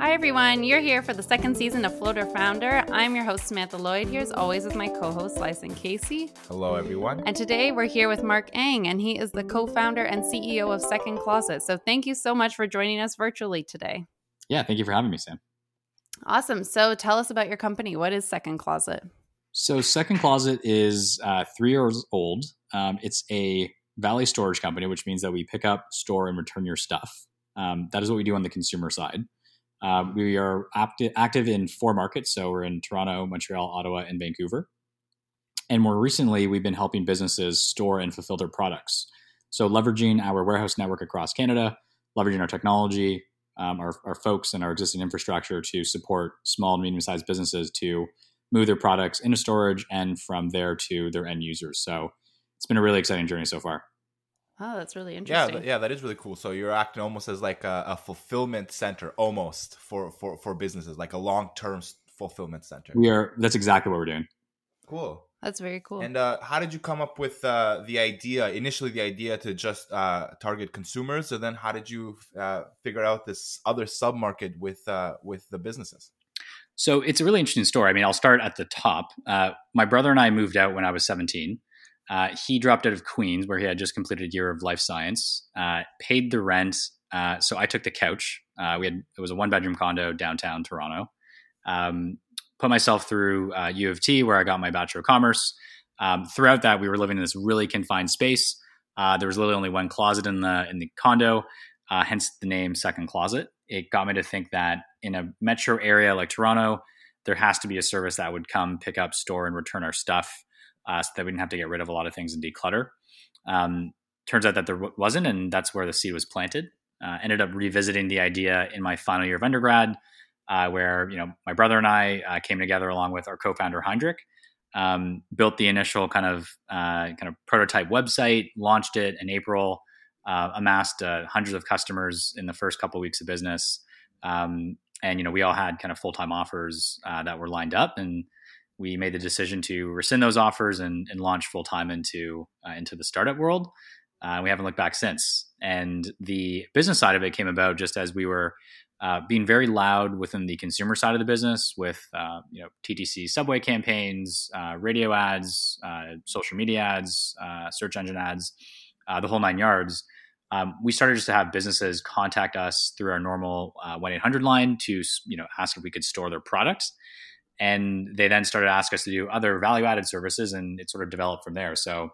Hi, everyone. You're here for the second season of Floater Founder. I'm your host, Samantha Lloyd, here as always with my co host, Lyson Casey. Hello, everyone. And today we're here with Mark Eng, and he is the co founder and CEO of Second Closet. So thank you so much for joining us virtually today. Yeah, thank you for having me, Sam. Awesome. So tell us about your company. What is Second Closet? So, Second Closet is uh, three years old. Um, it's a valet storage company, which means that we pick up, store, and return your stuff. Um, that is what we do on the consumer side. Uh, we are acti- active in four markets. So, we're in Toronto, Montreal, Ottawa, and Vancouver. And more recently, we've been helping businesses store and fulfill their products. So, leveraging our warehouse network across Canada, leveraging our technology, um, our, our folks, and our existing infrastructure to support small and medium sized businesses to move their products into storage and from there to their end users. So, it's been a really exciting journey so far. Oh, that's really Yeah, interesting. th- yeah, that is really cool. So you're acting almost as like a, a fulfillment center, almost for for for businesses, like a long term fulfillment center. We are, that's exactly what we're doing. Cool. That's very cool. And uh, how did you come up with uh, the idea? Initially, the idea to just uh, target consumers, and then how did you uh, figure out this other sub market with uh, with the businesses? So it's a really interesting story. I mean, I'll start at the top. Uh, my brother and I moved out when I was 17. Uh, he dropped out of Queen's, where he had just completed a year of life science, uh, paid the rent. Uh, so I took the couch. Uh, we had it was a one bedroom condo downtown Toronto. Um, put myself through uh, U of T, where I got my Bachelor of Commerce. Um, throughout that, we were living in this really confined space. Uh, there was literally only one closet in the in the condo, hence the name Second Closet. It got me to think that in a metro area like Toronto, there has to be a service that would come pick up, store, and return our stuff uh, so that we didn't have to get rid of a lot of things and declutter. Um, turns out that there wasn't, and that's where the seed was planted. Uh, ended up revisiting the idea in my final year of undergrad, uh, where you know my brother and I uh, came together along with our co-founder Heinrich, um, built the initial kind of uh, kind of prototype website, launched it in April, uh, amassed hundreds of customers in the first couple weeks of business, um, and you know we all had kind of full-time offers that were lined up and we made the decision to rescind those offers and, and launch full time into uh, into the startup world. Uh, we haven't looked back since. And the business side of it came about just as we were uh, being very loud within the consumer side of the business with uh, you know TTC subway campaigns, uh, radio ads, uh, social media ads, search engine ads, the whole nine yards. Um, we started just to have businesses contact us through our normal one eight hundred line to you know ask if we could store their products and they then started to ask us to do other value added services and it sort of developed from there so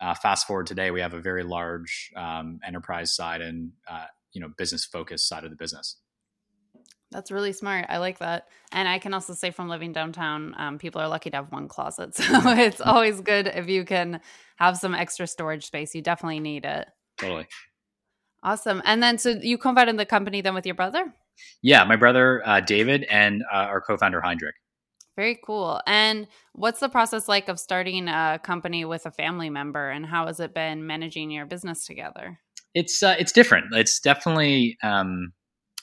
uh, fast forward today we have a very large um, enterprise side and uh, you know business focused side of the business that's really smart. I like that. And I can also say from living downtown, um, people are lucky to have one closet. So it's always good if you can have some extra storage space. You definitely need it. Totally. Awesome. And then, so you co founded the company then with your brother? Yeah, my brother uh, David and uh, our co founder Heinrich. Very cool. And what's the process like of starting a company with a family member, and how has it been managing your business together? It's uh, it's different. It's definitely um,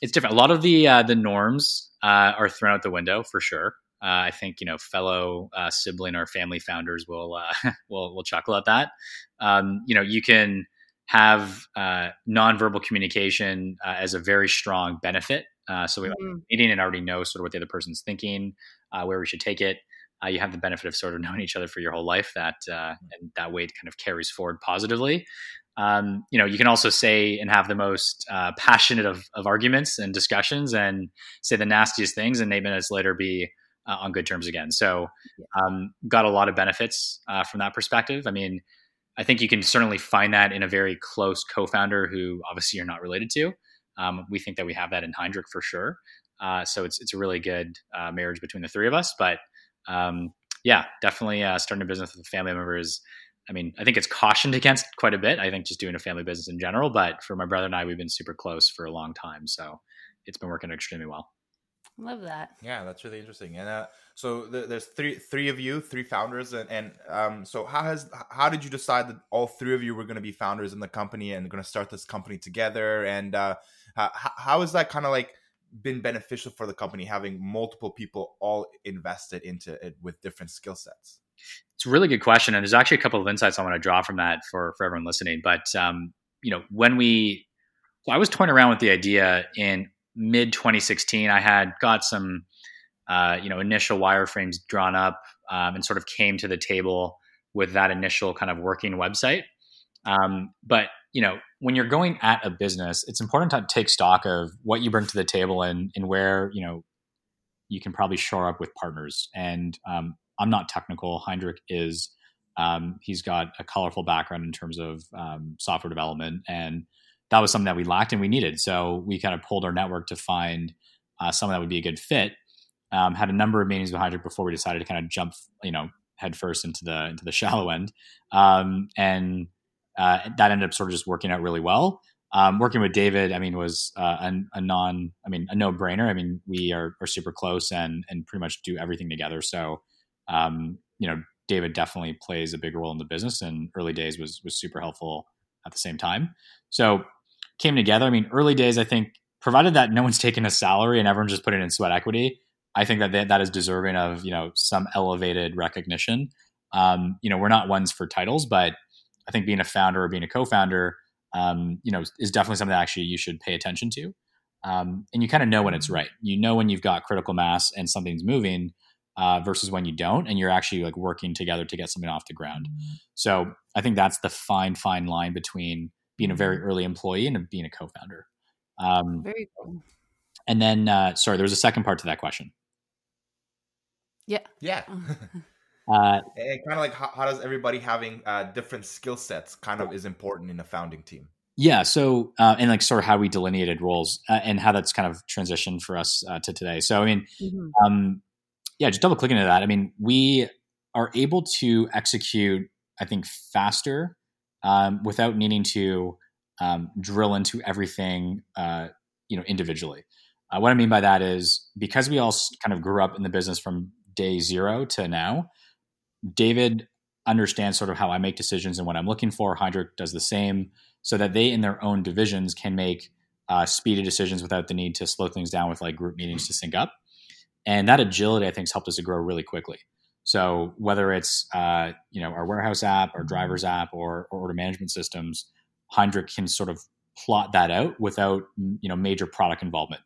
it's different. A lot of the uh, the norms uh, are thrown out the window for sure. Uh, I think you know fellow uh, sibling or family founders will uh, will will chuckle at that. Um, you know, you can have uh, nonverbal communication uh, as a very strong benefit. Uh, so we mm-hmm. meeting and already know sort of what the other person's thinking, uh, where we should take it. Uh, you have the benefit of sort of knowing each other for your whole life. That uh, and that weight kind of carries forward positively. Um, you know, you can also say and have the most uh, passionate of, of, arguments and discussions, and say the nastiest things, and eight minutes later be uh, on good terms again. So, um, got a lot of benefits from that perspective. I mean, I think you can certainly find that in a very close co-founder who obviously you're not related to. Um, we think that we have that in Heinrich for sure. Uh, so it's it's a really good uh, marriage between the three of us. But um, yeah, definitely uh, starting a business with a family member is. I mean, I think it's cautioned against quite a bit. I think just doing a family business in general. But for my brother and I, we've been super close for a long time, so it's been working extremely well. Love that. Yeah, that's really interesting. And uh, so th- there's three three of you, three founders, and and um, so how has how did you decide that all three of you were going to be founders in the company and going to start this company together? And uh, how how is that kind of like been beneficial for the company having multiple people all invested into it with different skill sets? It's a really good question, and there's actually a couple of insights I want to draw from that for for everyone listening. But um, you know, when we, so I was toying around with the idea in mid 2016, I had got some, uh, you know, initial wireframes drawn up um, and sort of came to the table with that initial kind of working website. Um, but you know, when you're going at a business, it's important to take stock of what you bring to the table and and where you know you can probably shore up with partners. And um, I'm not technical. Heinrich is. Um, he's got a colorful background in terms of um, software development, and that was something that we lacked and we needed. So we kind of pulled our network to find uh, someone that would be a good fit. Um, had a number of meetings with Heinrich before we decided to kind of jump, you know, headfirst into the into the shallow end, um, and uh, that ended up sort of just working out really well. Um, working with David, I mean, was uh, a, a, non, I mean, a no brainer. I mean, we are, are, super close and and pretty much do everything together. So, um, you know, David definitely plays a big role in the business, and early days was was super helpful at the same time. So, came together. I mean, early days, I think, provided that no one's taking a salary and everyone's just putting in sweat equity, I think that they, that is deserving of you know some elevated recognition. Um, you know, we're not ones for titles, but I think being a founder or being a co-founder, um, you know, is definitely something that actually you should pay attention to. Um, and you kind of know when it's right. You know when you've got critical mass and something's moving uh, versus when you don't, and you're actually like working together to get something off the ground. Mm-hmm. So I think that's the fine, fine line between being a very mm-hmm. early employee and being a co-founder. Um, very cool. And then, uh, sorry, there was a second part to that question. Yeah. Yeah. Uh, and kind of like how, how, does everybody having uh, different skill sets kind of is important in a founding team? Yeah. So, uh, and like sort of how we delineated roles uh, and how that's kind of transitioned for us uh, to today. So, I mean, mm-hmm. um, yeah, just double clicking into that. I mean, we are able to execute, I think, faster um, without needing to um, drill into everything, uh, you know, individually. what I mean by that is because we all kind of grew up in the business from day zero to now David understands sort of how I make decisions and what I'm looking for. Heinrich does the same, so that they in their own divisions can make uh, speedy decisions without the need to slow things down with like group meetings to sync up. And that agility, I think, has helped us to grow really quickly. So whether it's uh, you know our warehouse app, our drivers app, or, or order management systems, Heinrich can sort of plot that out without you know major product involvement.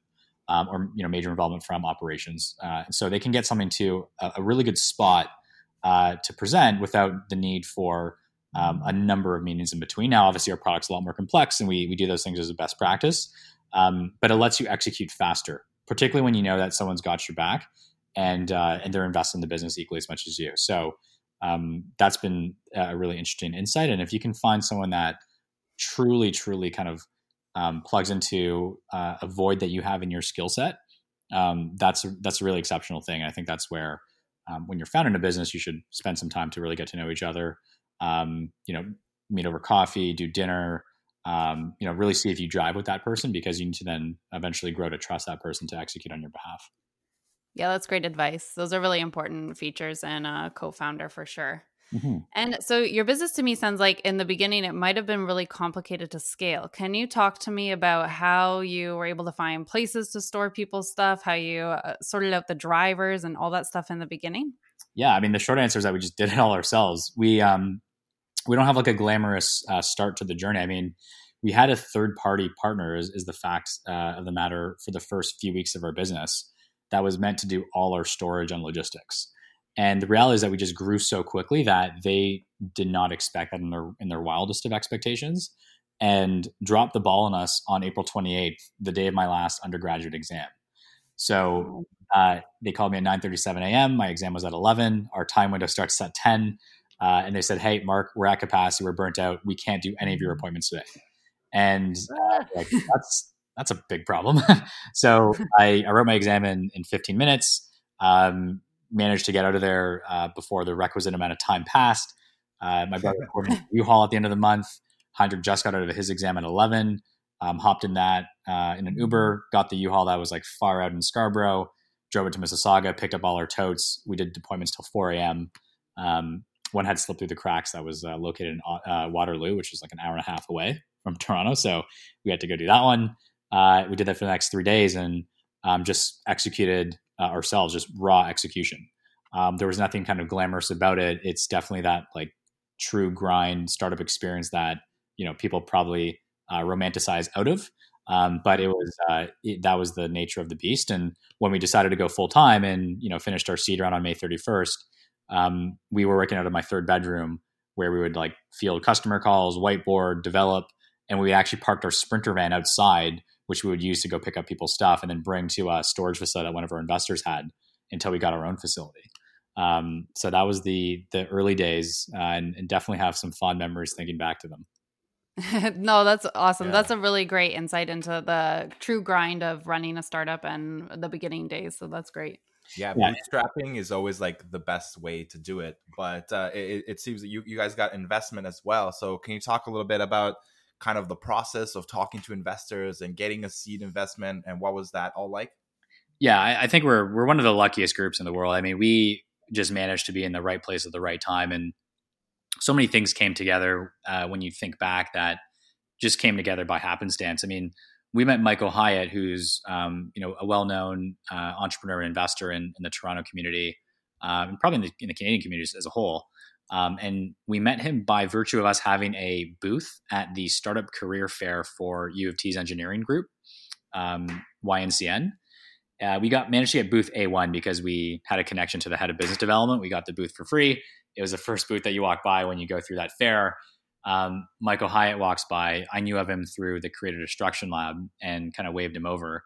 Um, or you know major involvement from operations, uh, so they can get something to a, a really good spot uh, to present without the need for um, a number of meetings in between. Now, obviously, our product's a lot more complex, and we we do those things as a best practice. Um, but it lets you execute faster, particularly when you know that someone's got your back and uh, and they're invested in the business equally as much as you. So um, that's been a really interesting insight. And if you can find someone that truly, truly kind of um, plugs into uh, a void that you have in your skill set, um, that's that's a really exceptional thing. I think that's where um, when you're founding a business, you should spend some time to really get to know each other. Um, you know, meet over coffee, do dinner. Um, you know, really see if you drive with that person because you need to then eventually grow to trust that person to execute on your behalf. Yeah, that's great advice. Those are really important features in a co-founder for sure. Mm-hmm. And so your business to me sounds like in the beginning it might have been really complicated to scale. Can you talk to me about how you were able to find places to store people's stuff, how you uh, sorted out the drivers and all that stuff in the beginning? Yeah, I mean the short answer is that we just did it all ourselves. We um we don't have like a glamorous uh, start to the journey. I mean, we had a third party partner is, is the fact uh, of the matter for the first few weeks of our business that was meant to do all our storage and logistics. And the reality is that we just grew so quickly that they did not expect that in their in their wildest of expectations, and dropped the ball on us on April 28th, the day of my last undergraduate exam. So uh, they called me at 9:37 a.m. My exam was at 11. Our time window starts at 10, uh, and they said, "Hey, Mark, we're at capacity. We're burnt out. We can't do any of your appointments today." And uh, like, that's that's a big problem. so I, I, wrote my exam in in 15 minutes. Um, managed to get out of there uh, before the requisite amount of time passed. Uh, my brother recorded U-Haul at the end of the month. Heinrich just got out of his exam at 11. Um, hopped in that uh, in an Uber, got the U-Haul that was like far out in Scarborough, drove it to Mississauga, picked up all our totes. We did deployments till 4 a.m. Um, one had slipped through the cracks that was uh, located in uh, Waterloo, which is like an hour and a half away from Toronto. So we had to go do that one. Uh, we did that for the next three days and um, just executed uh, ourselves, just raw execution. Um, there was nothing kind of glamorous about it. It's definitely that like true grind startup experience that you know people probably uh, romanticize out of. Um, but it was uh, it, that was the nature of the beast. And when we decided to go full time and you know finished our seed round on May 31st, um, we were working out of my third bedroom where we would like field customer calls, whiteboard, develop, and we actually parked our sprinter van outside, which we would use to go pick up people's stuff and then bring to a storage facility that one of our investors had until we got our own facility. Um, so that was the the early days, uh, and, and, definitely have some fond memories thinking back to them. no, that's awesome. Yeah. That's a really great insight into the true grind of running a startup and the beginning days. So that's great. Yeah, bootstrapping is always like the best way to do it. But uh, it, it seems that you, you guys got investment as well. So can you talk a little bit about kind of the process of talking to investors and getting a seed investment and what was that all like? Yeah, I, I think we're we're one of the luckiest groups in the world. I mean, we just managed to be in the right place at the right time, and so many things came together uh, when you think back that just came together by happenstance. I mean, we met Michael Hyatt, who's um, you know a well-known uh, entrepreneur and investor in, in, the Toronto community, um, and probably in the, in the, Canadian communities as a whole. Um, and we met him by virtue of us having a booth at the Startup Career Fair for U of T's engineering group, um, YNCN. Uh, we got managed to get booth A1 because we had a connection to the head of business development. We got the booth for free. It was the first booth that you walk by when you go through that fair um, Michael Hyatt walks by. I knew of him through the Creative Destruction Lab and kind of waved him over.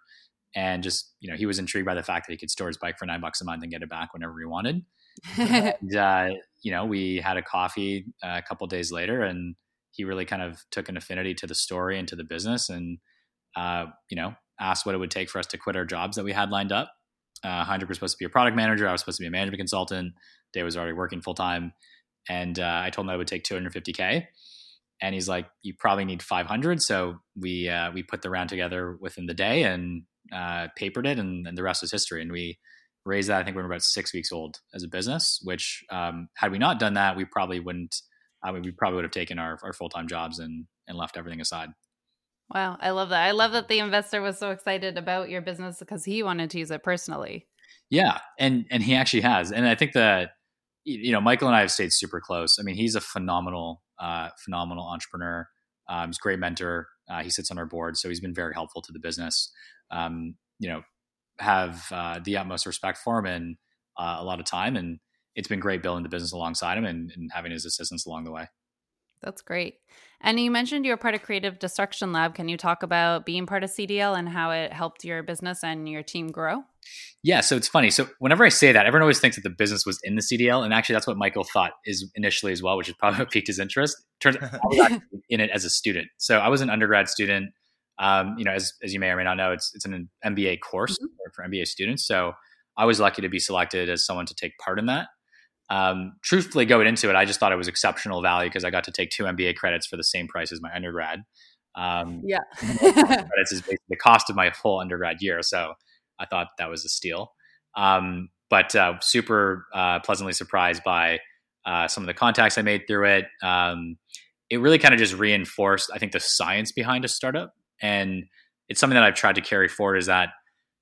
And just, you know, he was intrigued by the fact that he could store his bike for nine bucks a month and get it back whenever he wanted. and, uh, you know, we had a coffee uh, a couple days later and he really kind of took an affinity to the story and to the business and, uh, you know, asked what it would take for us to quit our jobs that we had lined up. Uh, Heinrich was supposed to be a product manager. I was supposed to be a management consultant. Dave was already working full time. And uh, I told him I would take 250K and he's like, "You probably need 500." So we uh, we put the round together within the day and uh, papered it, and, and, the rest is history. And we raised that. I think we were about six weeks old as a business. Which um, had we not done that, we probably wouldn't. I mean, we probably would have taken our, our full time jobs and and left everything aside. Wow, I love that. I love that the investor was so excited about your business because he wanted to use it personally. Yeah, and and he actually has, and I think that you know Michael and I have stayed super close. I mean, he's a phenomenal uh, phenomenal entrepreneur. Um, he's a great mentor. Uh, he sits on our board, so he's been very helpful to the business. Um, you know, have uh, the utmost respect for him and uh, a lot of time, and it's been great building the business alongside him and, and having his assistance along the way. That's great. And you mentioned you're part of Creative Destruction Lab. Can you talk about being part of CDL and how it helped your business and your team grow? Yeah, so it's funny. So whenever I say that, everyone always thinks that the business was in the CDL, and actually, that's what Michael thought is initially as well, which is probably what piqued his interest. Turns out I was in it as a student. So I was an undergrad student. Um, you know, as as you may or may not know, it's it's an MBA course mm-hmm. for MBA students. So I was lucky to be selected as someone to take part in that. Um, truthfully, going into it, I just thought it was exceptional value because I got to take two MBA credits for the same price as my undergrad. Um, yeah, credits is basically the cost of my full undergrad year. So I thought that was a steal. Um, but uh, super uh, pleasantly surprised by uh, some of the contacts I made through it. Um, it really kind of just reinforced, I think, the science behind a startup, and it's something that I've tried to carry forward. Is that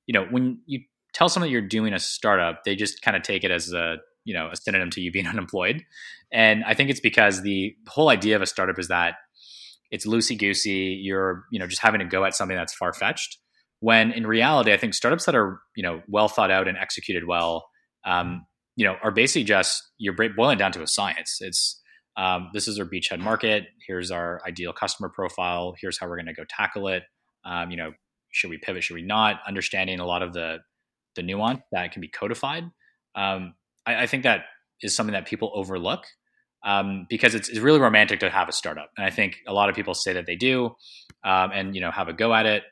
you know when you tell someone you're doing a startup, they just kind of take it as a you know a synonym to you being unemployed, and I think it's because the whole idea of a startup is that it's loosey goosey. You're you know just having to go at something that's far fetched when in reality, I think startups that are you know well thought out and executed well, um, you know, are basically just you're boiling down to a science. It's um, this is our beachhead market. Here's our ideal customer profile. Here's how we're going to go tackle it. Um, you know, should we pivot? Should we not? Understanding a lot of the the nuance that can be codified. Um, I, I, think that is something that people overlook um, because it's, it's, really romantic to have a startup, and I think a lot of people say that they do, um, and you know, have a go at it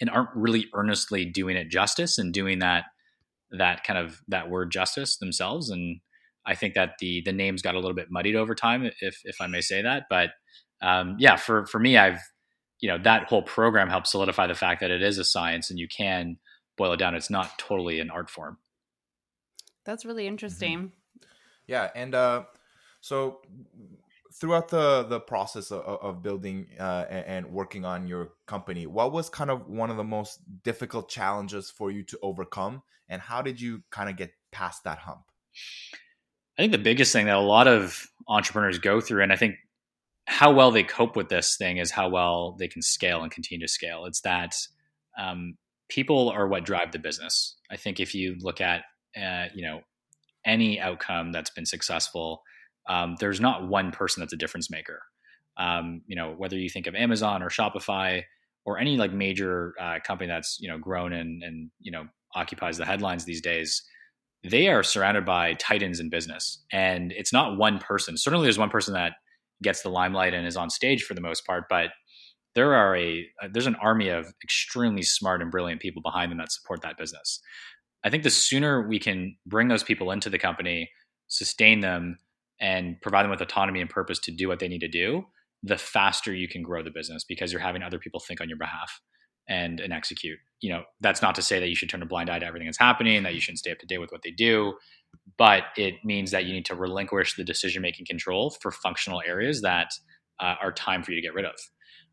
and aren't really earnestly doing it justice and doing that that kind of that word justice themselves and i think that the the names got a little bit muddied over time if if i may say that but um, yeah for for me i've you know that whole program helps solidify the fact that it is a science and you can boil it down it's not totally an art form that's really mm-hmm. interesting mm-hmm. yeah and uh so throughout the the process of, of building uh, and, and, working on your company what was kind of one of the most difficult challenges for you to overcome and how did you kind of get past that hump i think the biggest thing that a lot of entrepreneurs go through and i think how well they cope with this thing is how well they can scale and continue to scale. It's that um, people are what drive the business. I think if you look at uh, you know any outcome that's been successful, um, there's not one person that's a difference maker. Um, you know whether you think of Amazon or Shopify or any like major uh, company that's you know grown and and you know occupies the headlines these days they are surrounded by titans in business and it's not one person. Certainly there's one person that gets the limelight and is on stage for the most part but there are a uh, there's an army of extremely smart and brilliant people behind them that support that business. I think the sooner we can bring those people into the company sustain them and provide them with autonomy and purpose to do what they need to do the faster you can grow the business because you're having other people think on your behalf and and execute. You know, that's not to say that you should turn a blind eye to everything that's happening, that you shouldn't stay up to date with what they do, but it means that you need to relinquish the decision making control for functional areas that uh, are time for you to get rid of.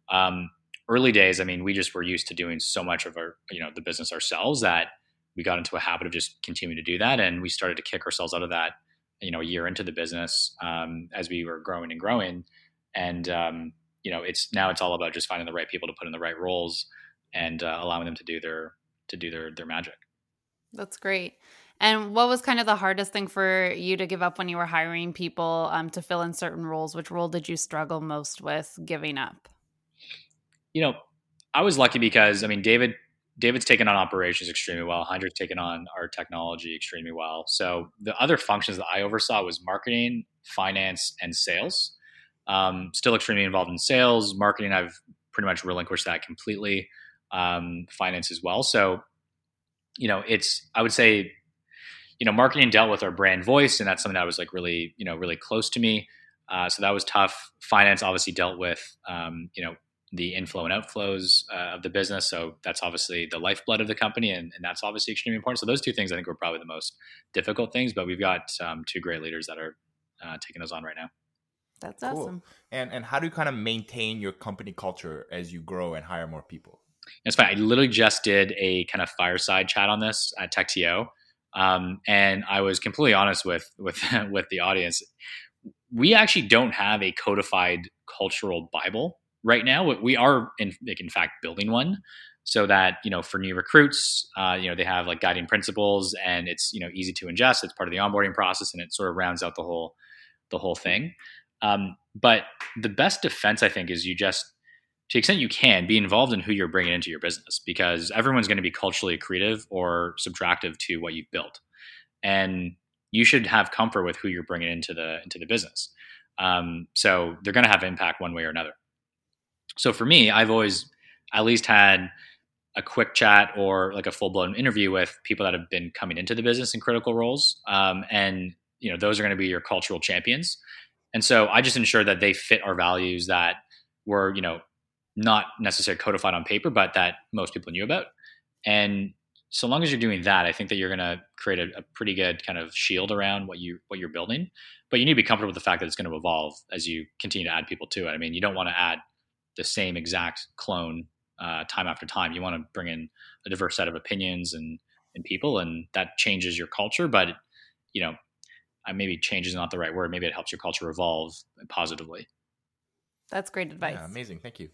Um, early days, I mean, we just were used to doing so much of our you know the business ourselves that we got into a habit of just continuing to do that, and we started to kick ourselves out of that. You know, a year into the business um, as we were growing and growing, and um, you know, it's now it's all about just finding the right people to put in the right roles and uh, allowing them to do their to do their their magic. That's great. And what was kind of the hardest thing for you to give up when you were hiring people um, to fill in certain roles? Which role did you struggle most with giving up? You know, I was lucky because I mean, David David's taken on operations extremely well. Heinrich's taken on our technology extremely well. So the other functions that I oversaw was marketing, finance, and sales. Um, still extremely involved in sales, marketing. I've pretty much relinquished that completely um, finance as well. So, you know, it's I would say, you know, marketing dealt with our brand voice, and that's something that was like really, you know, really close to me. Uh, so that was tough. Finance obviously dealt with, um, you know, the inflow and outflows uh, of the business. So that's obviously the lifeblood of the company, and, and, that's obviously extremely important. So those two things I think were probably the most difficult things. But we've got um, two great leaders that are uh, taking those on right now. That's cool. awesome. And and how do you kind of maintain your company culture as you grow and hire more people? It's fine. I literally just did a kind of fireside chat on this at TechTO, um, and I was completely honest with with with the audience. We actually don't have a codified cultural Bible right now. We are in, in fact building one so that you know for new recruits uh, you know they have like guiding principles and it's you know easy to ingest it's part of the onboarding process and it sort of rounds out the whole the whole thing um, but the best defense i think is you just to the extent you can, be involved in who you're bringing into your business because everyone's going to be culturally creative or subtractive to what you've built, and you should have comfort with who you're bringing into the into the business. Um, so they're going to have impact one way or another. So for me, I've always at least had a quick chat or like a full blown interview with people that have been coming into the business in critical roles, um, and you know those are going to be your cultural champions. And so I just ensure that they fit our values that we're you know not necessarily codified on paper, but that most people knew about. And so long as you're doing that, I think that you're going to create a, a, pretty good kind of shield around what you what you're building. But you need to be comfortable with the fact that it's going to evolve as you continue to add people to it. I mean, you don't want to add the same exact clone uh, time after time. You want to bring in a diverse set of opinions and and people, and that changes your culture. But you know, maybe change is not the right word. Maybe it helps your culture evolve positively. That's great advice. Yeah, amazing. Thank you.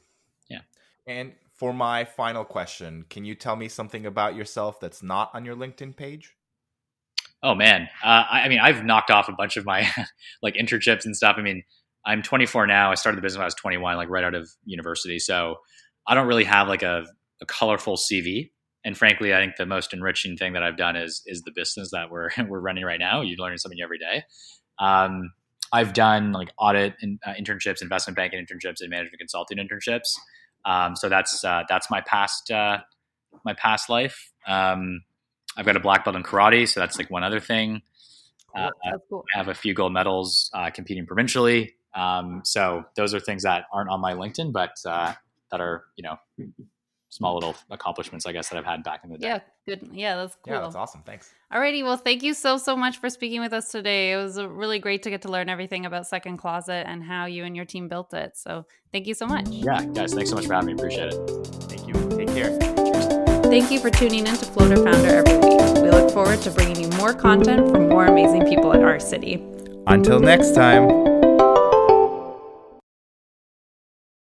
And for my final question, can you tell me something about yourself that's not on your LinkedIn page? Oh man, uh, I, I, mean, I've knocked off a bunch of my like internships and stuff. I mean, I'm 24 now. I started the business when I was 21, like right out of university. So I don't really have like a, a colorful CV. And frankly, I think the most enriching thing that I've done is is the business that we're we're running right now. You're learning something every day. Um, I've done like audit and uh, internships, investment banking internships, and management consulting internships. Um, so that's uh, that's my past uh, my past life. Um, I've got a black belt in karate, so that's like one other thing. Uh, cool. I have a few gold medals uh, competing provincially. Um, so those are things that aren't on my LinkedIn, but uh, that are you know small mm. little accomplishments, I guess, that I've had back in the day. Yeah, good. Yeah, that's cool. Yeah, that's awesome. Thanks. Alrighty, well, thank you so so much for speaking with us today. It was uh, really great to get to learn everything about Second Closet and how you and your team built it. So, thank you so much. Yeah, guys, thanks so much for having me. Appreciate it. Thank you. Take care. Cheers. Thank you for tuning in to Floater Founder every week. We look forward to bringing you more content from more amazing people in our city. Until next time.